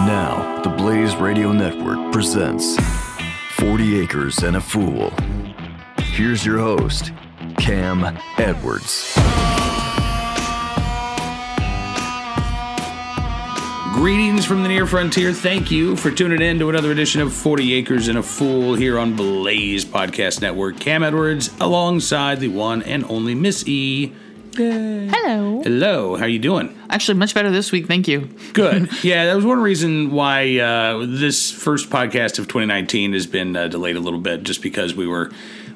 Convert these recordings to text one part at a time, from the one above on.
And now, the Blaze Radio Network presents 40 Acres and a Fool. Here's your host, Cam Edwards. Greetings from the near frontier. Thank you for tuning in to another edition of 40 Acres and a Fool here on Blaze Podcast Network. Cam Edwards alongside the one and only Miss E. Hello. Hello, how you doing? Actually, much better this week. Thank you. Good. yeah, that was one reason why uh, this first podcast of 2019 has been uh, delayed a little bit, just because we were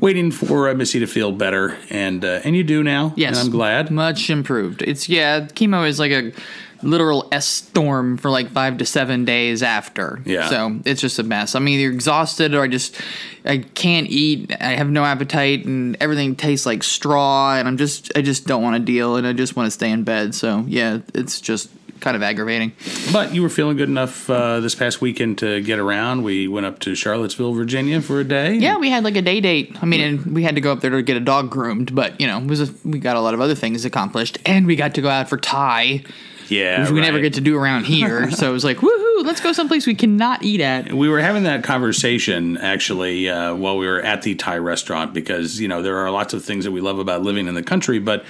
waiting for uh, Missy to feel better, and uh, and you do now. Yes, and I'm glad. Much improved. It's yeah. Chemo is like a literal S storm for like five to seven days after. Yeah. So it's just a mess. I'm either exhausted or I just I can't eat. I have no appetite and everything tastes like straw and I'm just I just don't want to deal and I just want to stay in bed. So yeah, it's just kind of aggravating. But you were feeling good enough uh, this past weekend to get around. We went up to Charlottesville, Virginia for a day. Yeah, we had like a day date. I mean, and we had to go up there to get a dog groomed, but you know, was a, we got a lot of other things accomplished, and we got to go out for Thai, Yeah, which we right. never get to do around here. so it was like, woohoo, let's go someplace we cannot eat at. We were having that conversation actually uh, while we were at the Thai restaurant because you know there are lots of things that we love about living in the country, but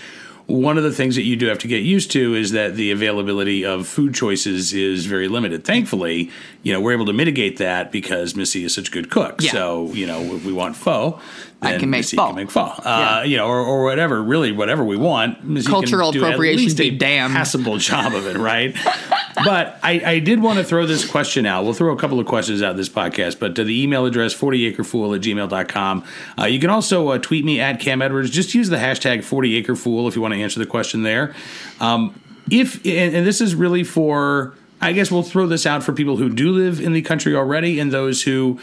one of the things that you do have to get used to is that the availability of food choices is very limited. Thankfully, you know we're able to mitigate that because Missy is such a good cook. Yeah. So you know if we want pho. I can make pho. Can make. Uh, Yeah. You know, or, or whatever. Really, whatever we want. Cultural can do at appropriation least be a damned. passable job of it, right? but I, I did want to throw this question out. We'll throw a couple of questions out this podcast, but to the email address 40acrefool at gmail.com. Uh, you can also uh, tweet me at Cam Edwards. Just use the hashtag 40acrefool if you want to answer the question there. Um, if and, and this is really for, I guess we'll throw this out for people who do live in the country already and those who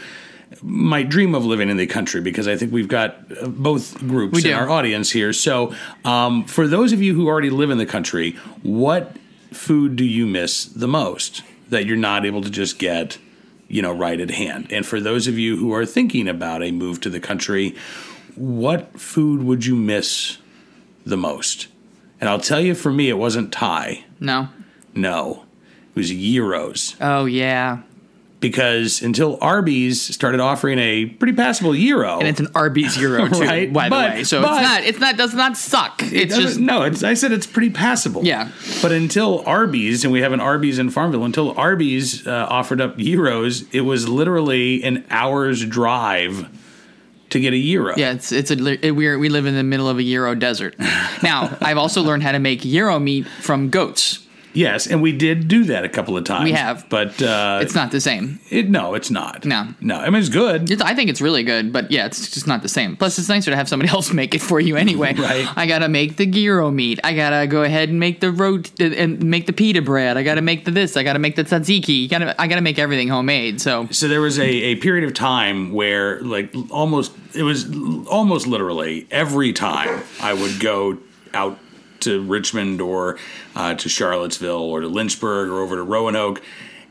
might dream of living in the country because I think we've got uh, both groups in our audience here. So, um, for those of you who already live in the country, what food do you miss the most that you're not able to just get, you know, right at hand? And for those of you who are thinking about a move to the country, what food would you miss the most? And I'll tell you, for me, it wasn't Thai. No. No, it was gyros Oh yeah, because until Arby's started offering a pretty passable gyro, and it's an Arby's gyro too, Right, by but- the way. So it's not. It's not. Does not suck. It's doesn't- just no. It's, I said it's pretty passable. Yeah. But until Arby's, and we have an Arby's in Farmville, until Arby's uh, offered up gyros, it was literally an hour's drive to get a gyro. Yeah, it's it's a it, we we live in the middle of a gyro desert. Now, I've also learned how to make gyro meat from goats. Yes, and we did do that a couple of times. We have. but uh, It's not the same. It, no, it's not. No. no. I mean, it's good. It's, I think it's really good, but yeah, it's just not the same. Plus, it's nicer to have somebody else make it for you anyway. Right. I gotta make the gyro meat. I gotta go ahead and make the rot and make the pita bread. I gotta make the this. I gotta make the tzatziki. Gotta, I gotta make everything homemade. So So there was a, a period of time where, like, almost it was almost literally every time I would go out to Richmond or uh, to Charlottesville or to Lynchburg or over to Roanoke,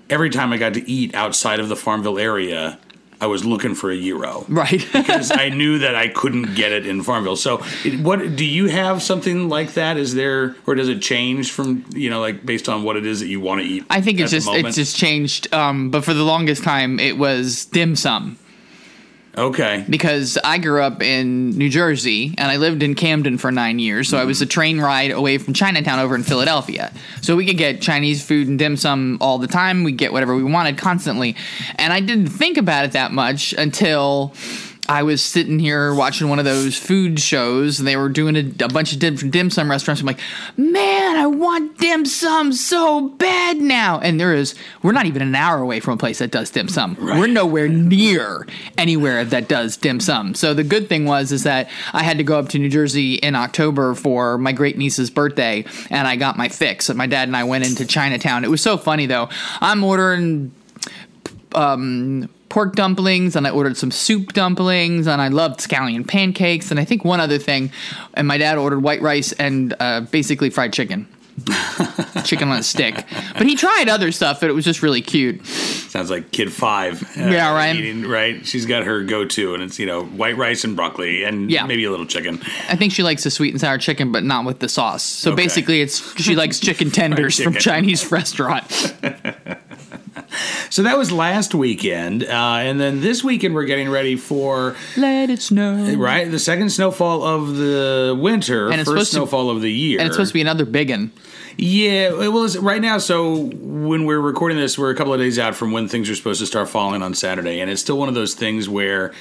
every time I got to eat outside of the Farmville area, I was looking for a gyro. right. Because I knew that I couldn't get it in Farmville. So, it, what do you have something like that? Is there, or does it change from you know, like based on what it is that you want to eat? I think it's just it's just changed. Um, but for the longest time, it was dim sum. Okay. because I grew up in New Jersey and I lived in Camden for nine years. So I was a mm-hmm. train ride away from Chinatown over in Philadelphia. So we could get Chinese food and dim sum all the time. We get whatever we wanted constantly. And I didn't think about it that much until. I was sitting here watching one of those food shows, and they were doing a, a bunch of different dim sum restaurants. I'm like, man, I want dim sum so bad now. And there is, we're not even an hour away from a place that does dim sum. We're nowhere near anywhere that does dim sum. So the good thing was is that I had to go up to New Jersey in October for my great niece's birthday, and I got my fix. And my dad and I went into Chinatown. It was so funny though. I'm ordering um, pork dumplings and I ordered some soup dumplings and I loved scallion pancakes and I think one other thing. And my dad ordered white rice and uh, basically fried chicken. chicken on a stick. But he tried other stuff, but it was just really cute. Sounds like Kid Five. uh, Yeah, right. Eating, right. She's got her go-to, and it's you know white rice and broccoli, and Yeah. maybe a little chicken. I think she likes the sweet and sour chicken, but not with the sauce. So Okay. basically, it's she likes chicken tenders from. Chinese restaurant. So that was last weekend, uh, and then this weekend we're getting ready for Let it snow. right the second snowfall of the winter, And it's first supposed to- snowfall of the year, And it's supposed to be another big one. Yeah, well, right now. So when we're recording this, we're a couple of days out from when things are supposed to start falling on Saturday, and it's still one of those things where,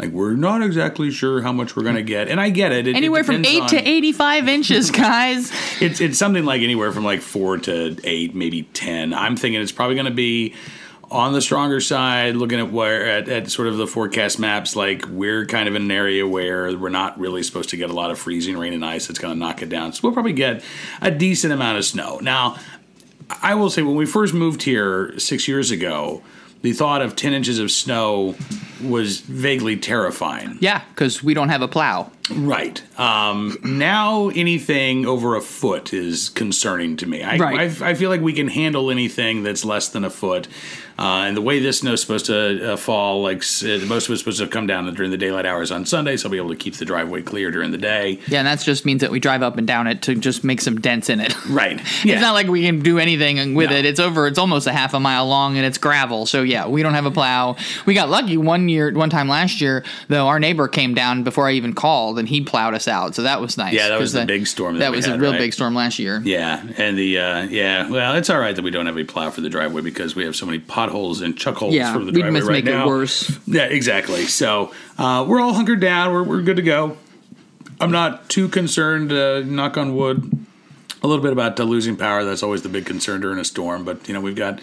like, we're not exactly sure how much we're going to get, and I get it. it it Anywhere from eight on- to eighty-five inches, guys. It's it's something like anywhere from like four to eight, maybe ten. I'm thinking it's probably going to be on the stronger side. Looking at where at, at sort of the forecast maps, like we're kind of in an area where we're not really supposed to get a lot of freezing rain and ice. That's going to knock it down. So we'll probably get a decent amount of snow. Now, I will say when we first moved here six years ago. The thought of 10 inches of snow was vaguely terrifying. Yeah, because we don't have a plow. Right. Um, now anything over a foot is concerning to me. I, Right. I, I feel like we can handle anything that's less than a foot. Uh, and the way this snow's supposed to uh, fall, like uh, most of it's supposed to come down during the daylight hours on Sunday, so I'll be able to keep the driveway clear during the day. Yeah, and that just means that we drive up and down it to just make some dents in it. Right. Yeah. It's not like we can do anything with No. it. It's over. It's almost a half a mile long, and it's gravel. So yeah, we don't have a plow. We got lucky one year, one time last year, though. Our neighbor came down before I even called, and he plowed us out. So that was nice. Yeah, that was the big storm that That, was a real right? big storm last year. Yeah, and the uh, yeah, well, it's all right that we don't have a plow for the driveway because we have so many potholes and chuck holes Yeah, for the driveway must right make it now. worse. Yeah, exactly. So uh, we're all hunkered down. We're we're good to go. I'm not too concerned. Uh, knock on wood. A little bit about uh, losing power. That's always the big concern during a storm. But you know we've got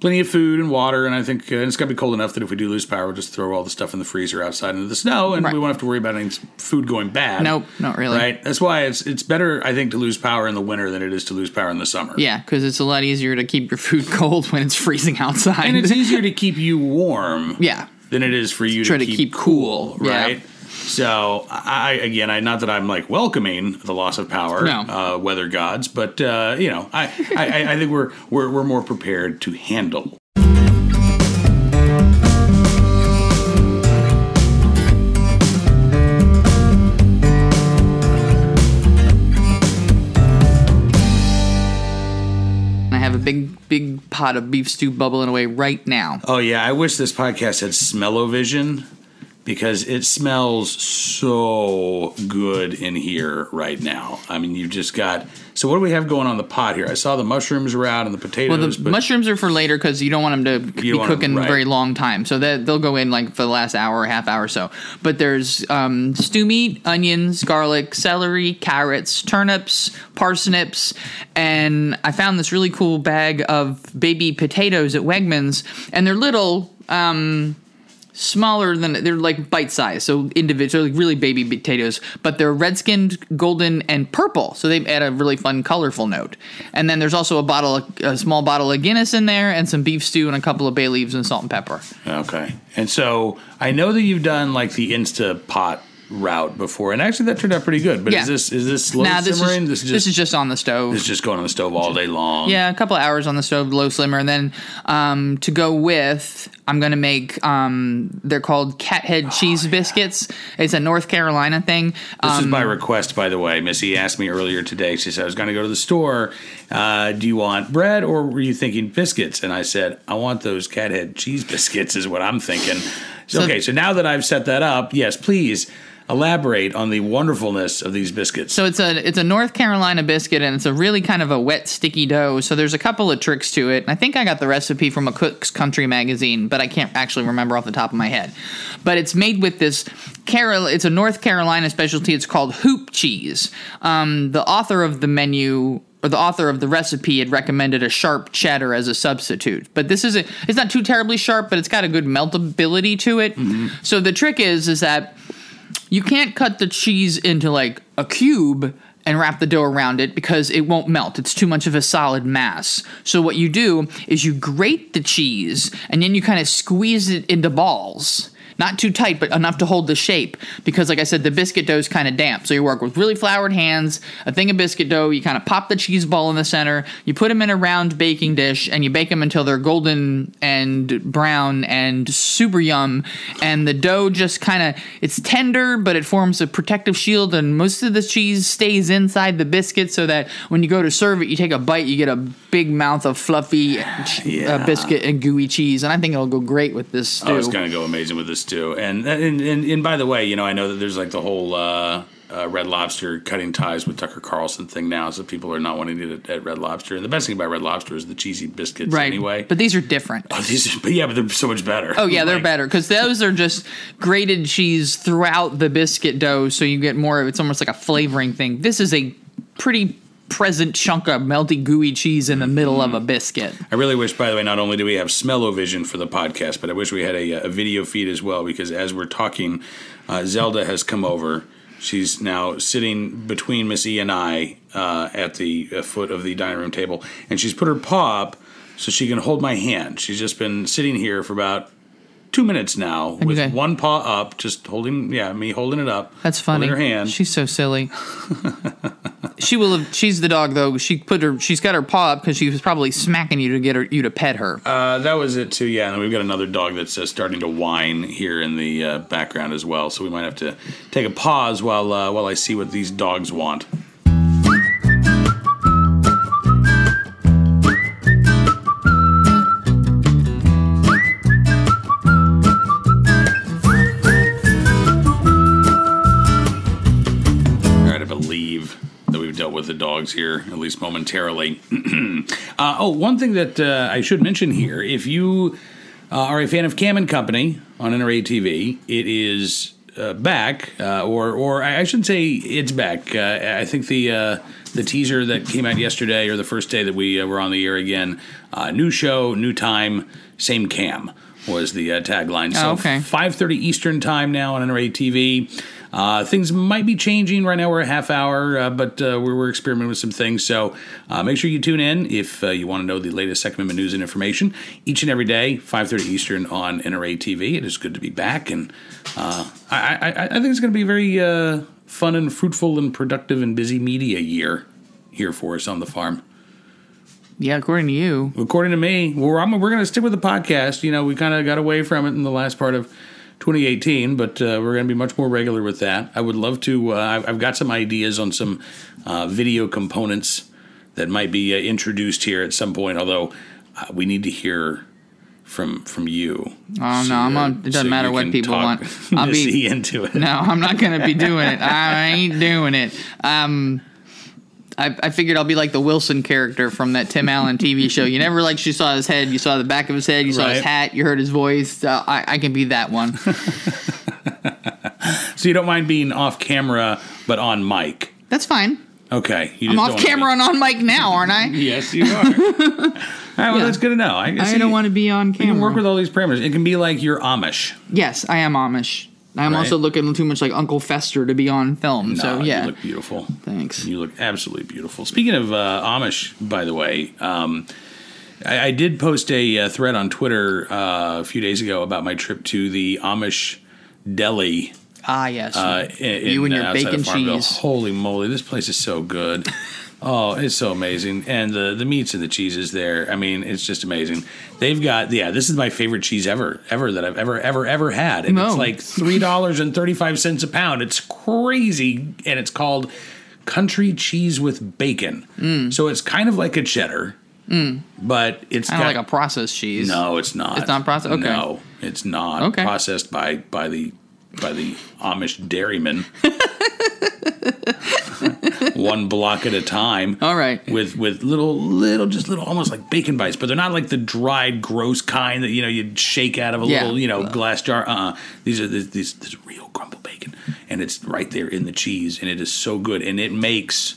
plenty of food and water, and I think uh, it's going to be cold enough that if we do lose power, we'll just throw all the stuff in the freezer outside into the snow, and Right. we won't have to worry about any food going bad. Nope, not really. Right. That's why it's it's better, I think, to lose power in the winter than it is to lose power in the summer. Yeah, because it's a lot easier to keep your food cold when it's freezing outside. And it's easier to keep you warm yeah, than it is for you to Try to, keep, keep cool, yeah. right? So I again, I not that I'm like welcoming the loss of power, No. uh, weather gods, but uh, you know, I, I I think we're we're we're more prepared to handle. I have a big, big pot of beef stew bubbling away right now. Oh yeah, I wish this podcast had smell-o-vision because it smells so good in here right now. I mean, you've just got. So what do we have going on the pot here? I saw the mushrooms were out and the potatoes. Well, the mushrooms are for later because you don't want them to be cooking a right. very long time. So that they'll go in like for the last hour or half hour or so. But there's um, stew meat, onions, garlic, celery, carrots, turnips, parsnips, and I found this really cool bag of baby potatoes at Wegmans, and they're little. Um, smaller than they're like bite size, so individual, like really baby potatoes, but they're red skinned, golden, and purple. So they add a really fun, colorful note. And then there's also a bottle, of, a small bottle of Guinness in there, and some beef stew, and a couple of bay leaves and salt and pepper. Okay. And so I know that you've done like the Instant Pot route before, and actually that turned out pretty good. But Yeah. is this is this slow now this simmering? is this is this just is just on the stove. this is just going on the stove all day long. Yeah, a couple of hours on the stove, low simmer, and then um, to go with, I'm gonna make. Um, they're called cat head cheese biscuits. It's a North Carolina thing. This is Um, by request, by the way. Missy asked me earlier today. She said, I was going to go to the store. Uh, do you want bread or were you thinking biscuits? And I said, I want those cat head cheese biscuits, is what I'm thinking. So- okay, so now that I've set that up, yes, please elaborate on the wonderfulness of these biscuits. So it's a it's a North Carolina biscuit, and it's a really kind of a wet, sticky dough. So there's a couple of tricks to it. I think I got the recipe from a Cook's Country magazine, but I can't actually remember off the top of my head. But it's made with this Carol. It's a North Carolina specialty. It's called hoop cheese. Um, the author of the menu. Or the author of the recipe had recommended a sharp cheddar as a substitute, but this is a, it's not too terribly sharp, but it's got a good meltability to it. So the trick is, is that you can't cut the cheese into like a cube and wrap the dough around it because it won't melt. It's too much of a solid mass. So what you do is you grate the cheese and then you kind of squeeze it into balls. Not too tight, but enough to hold the shape. Because, like I said, the biscuit dough is kind of damp. So you work with really floured hands, a thing of biscuit dough. You kind of pop the cheese ball in the center. You put them in a round baking dish, and you bake them until they're golden and brown and super yum. And the dough just kind of it's tender, but it forms a protective shield, and most of the cheese stays inside the biscuit, so that when you go to serve it, you take a bite, you get a big mouth of fluffy Yeah. uh, biscuit and gooey cheese, and I think it'll go great with this stew. Oh, it's going to go amazing with this too. And and, and and by the way, you know, I know that there's like the whole uh, uh, Red Lobster cutting ties with Tucker Carlson thing now, so people are not wanting to eat it at Red Lobster. And the best thing about Red Lobster is the cheesy biscuits right, anyway. but these are different. oh, these, are- but yeah, but they're so much better. Oh yeah, they're better because those are just grated cheese throughout the biscuit dough, so you get more. of It's almost like a flavoring thing. This is a pretty present chunk of melty gooey cheese in the middle of a biscuit. I really wish, by the way, not only do we have smell-o-vision for the podcast, but I wish we had a, a video feed as well because as we're talking, uh, Zelda has come over. She's now sitting between Miss E and I uh, at the uh, foot of the dining room table, and she's put her paw up so she can hold my hand. She's just been sitting here for about two minutes now with Okay. one paw up, just holding, yeah, me holding it up. That's funny. Her hand. She's so silly. she will have. She's the dog though. She put her. She's got her paw up because she was probably smacking you to get her you to pet her. Uh, that was it too. Yeah, and we've got another dog that's uh, starting to whine here in the uh, background as well. So we might have to take a pause while uh, while I see what these dogs want. Here, at least momentarily. uh, oh, one thing that uh, I should mention here if you uh, are a fan of Cam and Company on NRA TV, it is uh, back, uh, or or I shouldn't say it's back. Uh, I think the uh, the teaser that came out yesterday, or the first day that we uh, were on the air again, uh, new show, new time, same Cam was the uh, tagline. So Oh, okay. 5.30 Eastern time now on NRA TV. Uh, things might be changing right now. We're a half hour, uh, but uh, we're, we're experimenting with some things. So uh, make sure you tune in if uh, you want to know the latest Second Amendment news and information each and every day, 5.30 Eastern on NRA TV. It is good to be back, and uh, I, I, I think it's going to be a very uh, fun and fruitful and productive and busy media year here for us on the farm. Yeah, according to you. According to me, we're I'm, we're going to stick with the podcast. You know, we kind of got away from it in the last part of 2018, but uh, we're going to be much more regular with that. I would love to. Uh, I've, got some ideas on some uh, video components that might be uh, introduced here at some point. Although uh, we need to hear from from you. Oh no, I'm on. It doesn't so matter what people want. I'll be. Into it. No, I'm not gonna be doing it. I ain't doing it. Um, I, I figured I'll be like the Wilson character from that Tim Allen TV show. You never like you saw his head, you saw the back of his head, you saw his hat, you heard his voice. Uh, I, I can be that one. So you don't mind being off camera but on mic. That's fine. Okay, you I'm off camera and on mic now, aren't I? Yes, you are. all right, well, Yeah. that's good to know. I, I don't want to be on You can camera. work with all these parameters. It can be like you're Amish. yes, I am Amish. I'm Right. also looking too much like Uncle Fester to be on film. so yeah, you look beautiful. thanks. You look absolutely beautiful. Speaking of uh, Amish, by the way, um, I, I did post a, uh thread on Twitter uh, a few days ago about my trip to the Amish deli. Ah yes, Uh, in, you and your uh, bacon cheese. Holy moly, this place is so good. Oh, it's so amazing, and the the meats and the cheeses there. I mean, it's just amazing. They've got yeah, this is my favorite cheese ever, ever that I've ever ever ever had, and it's like three dollars and thirty five cents a pound. It's crazy, and it's called country cheese with bacon. Mm. So it's kind of like a cheddar, but it's Kind of like a processed cheese. no, it's not. It's not processed? Okay. No, it's not Okay. processed by by the by the Amish dairymen. One block at a time. All right. With with little little just little almost like bacon bites, but they're not like the dried gross kind that you know you'd shake out of a Yeah. little you know glass jar. Uh, uh these are these, these this real crumble bacon, and it's right there in the cheese, and it is so good, and it makes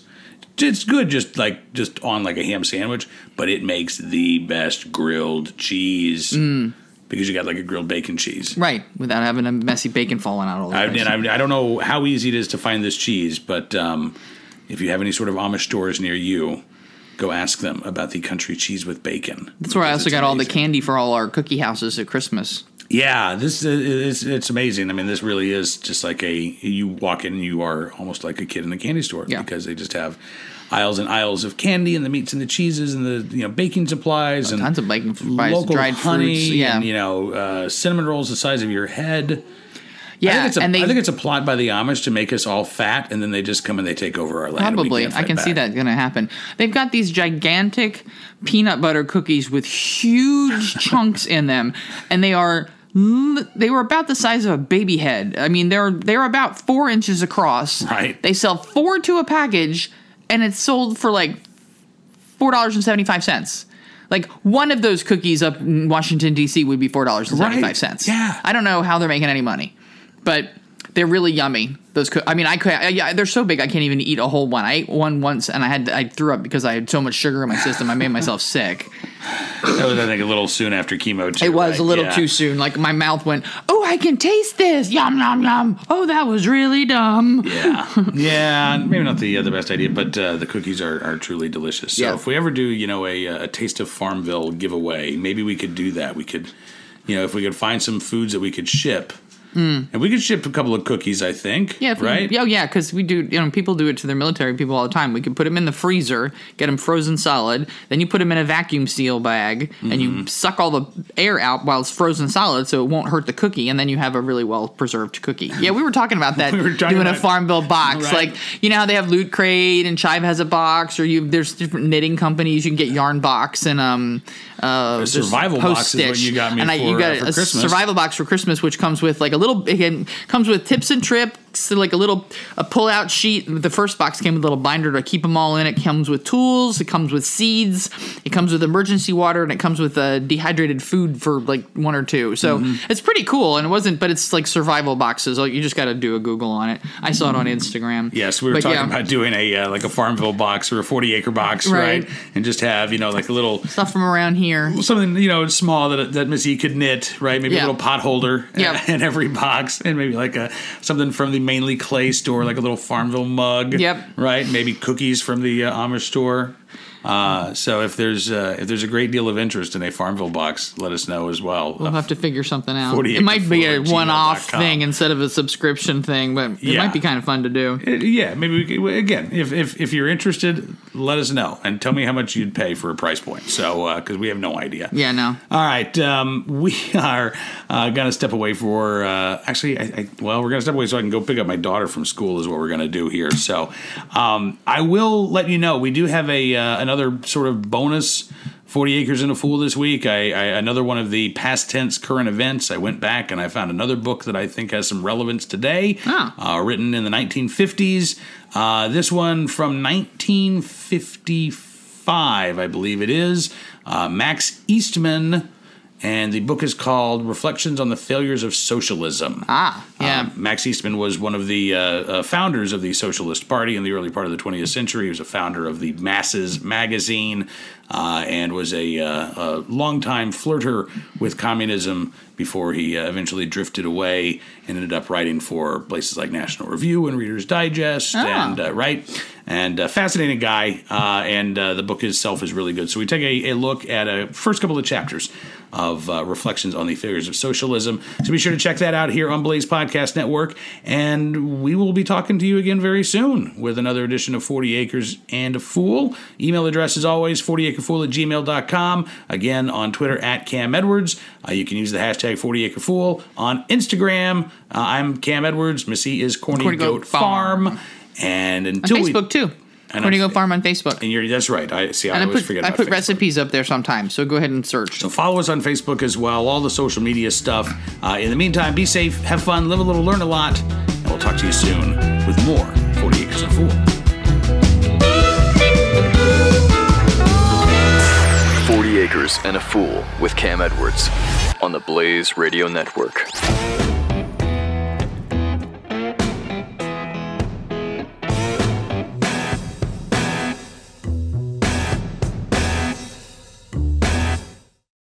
it's good just like just on like a ham sandwich, but it makes the best grilled cheese Mm. because you got like a grilled bacon cheese. Right, without having a messy bacon falling out all the I, and I, I don't know how easy it is to find this cheese, but um, if you have any sort of Amish stores near you, go ask them about the country cheese with bacon. That's where I also got all the candy for all our cookie houses at Christmas. Yeah, this is it's amazing. I mean, this really is just like a you walk in and you are almost like a kid in a candy store Yeah. because they just have aisles and aisles of candy and the meats and the cheeses and the you know baking supplies and Tons of baking supplies, local dried honey fruits. Yeah, and you know uh, cinnamon rolls the size of your head. Yeah. I think, it's a, and they I think it's a plot by the Amish to make us all fat, and then they just come and they take over our land. Probably. I can see that going to happen. They've got these gigantic peanut butter cookies with huge chunks in them, and they are they were about the size of a baby head. I mean, they're they're about four inches across. Right. They sell four to a package, and it's sold for like four dollars and seventy five cents. Like one of those cookies up in Washington D.C. would be four dollars and seventy five cents. Yeah. I don't know how they're making any money, but they're really yummy. Those, coo- I mean, I could, I, yeah, they're so big I can't even eat a whole one. I ate one once and I had, I threw up because I had so much sugar in my system. I made myself sick. That was, I think, a little soon after chemo. Too, It was right? a little Yeah. too soon. Like my mouth went, oh, I can taste this. Yum yum yum. Oh, that was really dumb. Yeah, yeah, maybe not the uh, the best idea, but uh, the cookies are, are truly delicious. So Yeah. if we ever do, you know, a, a taste of Farmville giveaway, maybe we could do that. We could, you know, if we could find some foods that we could ship, and we could ship a couple of cookies. I think. Yeah, if we- right. oh, yeah, because we do. You know, people do it to their military people all the time. We could put them in the freezer, get them frozen solid. Then you put them in a vacuum seal bag, and Mm-hmm. you suck all the air out while it's frozen solid, so it won't hurt the cookie. And then you have a really well preserved cookie. Yeah, we were talking about that. We were doing a about- Farmville box, Right. like you know how they have Loot Crate and Chive has a box, or you there's different knitting companies. You can get Yarn Box and um. Uh, survival box is what you got me and I, you got uh, for a Christmas. survival box for Christmas, which comes with like a little. It comes with tips and tricks, like a little a pull out sheet. The first box came with a little binder to keep them all in. It comes with tools. It comes with seeds. It comes with emergency water, and it comes with uh, dehydrated food for like one or two. So Mm-hmm. it's pretty cool. And it wasn't, but it's like survival boxes. Like, You just got to do a Google on it. I saw it on Instagram. Yes, we were But talking yeah. about doing a uh, like a Farmville box or a forty acre box, right. Right. And just have you know like a little stuff from around here. something you know small that that Missy could knit, right? Maybe Yeah. a little pot holder Yeah. in every box, and maybe like a something from the mainly clay store, like a little Farmville mug. Yep. Right. Maybe cookies from the uh, Amish store. Uh, so if there's uh, if there's a great deal of interest in a Farmville box, let us know as well. We'll have to figure something out. It might be a one-off thing instead of a subscription thing, but it Yeah. might be kind of fun to do. Uh, yeah, maybe we could, again, if, if if you're interested, let us know and tell me how much you'd pay for a price point. So because we have no idea. Yeah, no. All right, um, we are uh, going to step away for. Uh, actually, I, I, well, we're going to step away so I can go pick up my daughter from school. Is what we're going to do here. So, um, I will let you know we do have a uh, another sort of bonus. 40 acres and a fool this week. I, I another one of the past tense current events. I went back and I found another book that I think has some relevance today. Ah. Uh, written in the 1950s. Uh, this one from 1955, I believe it is. Uh, Max Eastman, and the book is called Reflections on the Failures of Socialism. Ah, yeah. Um, Max Eastman was one of the uh, uh, founders of the Socialist Party in the early part of the 20th century. He was a founder of the Masses magazine uh, and was a, uh, a longtime flirter with communism before he uh, eventually drifted away and ended up writing for places like National Review and Reader's Digest Ah. and uh, right and uh, fascinating guy. Uh, and uh, the book itself is really good. So we take a, a look at a first couple of chapters of uh, reflections on the failures of socialism. So be sure to check that out here on Blaze Podcast Network. And we will be talking to you again very soon with another edition of 40 Acres and a Fool. Email address is always 40acrefool at gmail.com. Again, on Twitter at Cam Edwards. Uh, you can use the hashtag 40acrefool. On Instagram, uh, I'm Cam Edwards. Missy is Corny, Corny Goat, Goat Farm. Farm. And On until we. Facebook too. And Corny on- Go Farm on Facebook. And you're, that's right. I see. I And I always put forget. I about put Facebook. recipes up there sometimes, so go ahead and search. So follow us on Facebook as well, all the social media stuff. Uh, in the meantime, be safe, have fun, live a little, learn a lot, and we'll talk to you soon with more 40 Acres and a Fool. 40 Acres and a Fool with Cam Edwards on the Blaze Radio Network.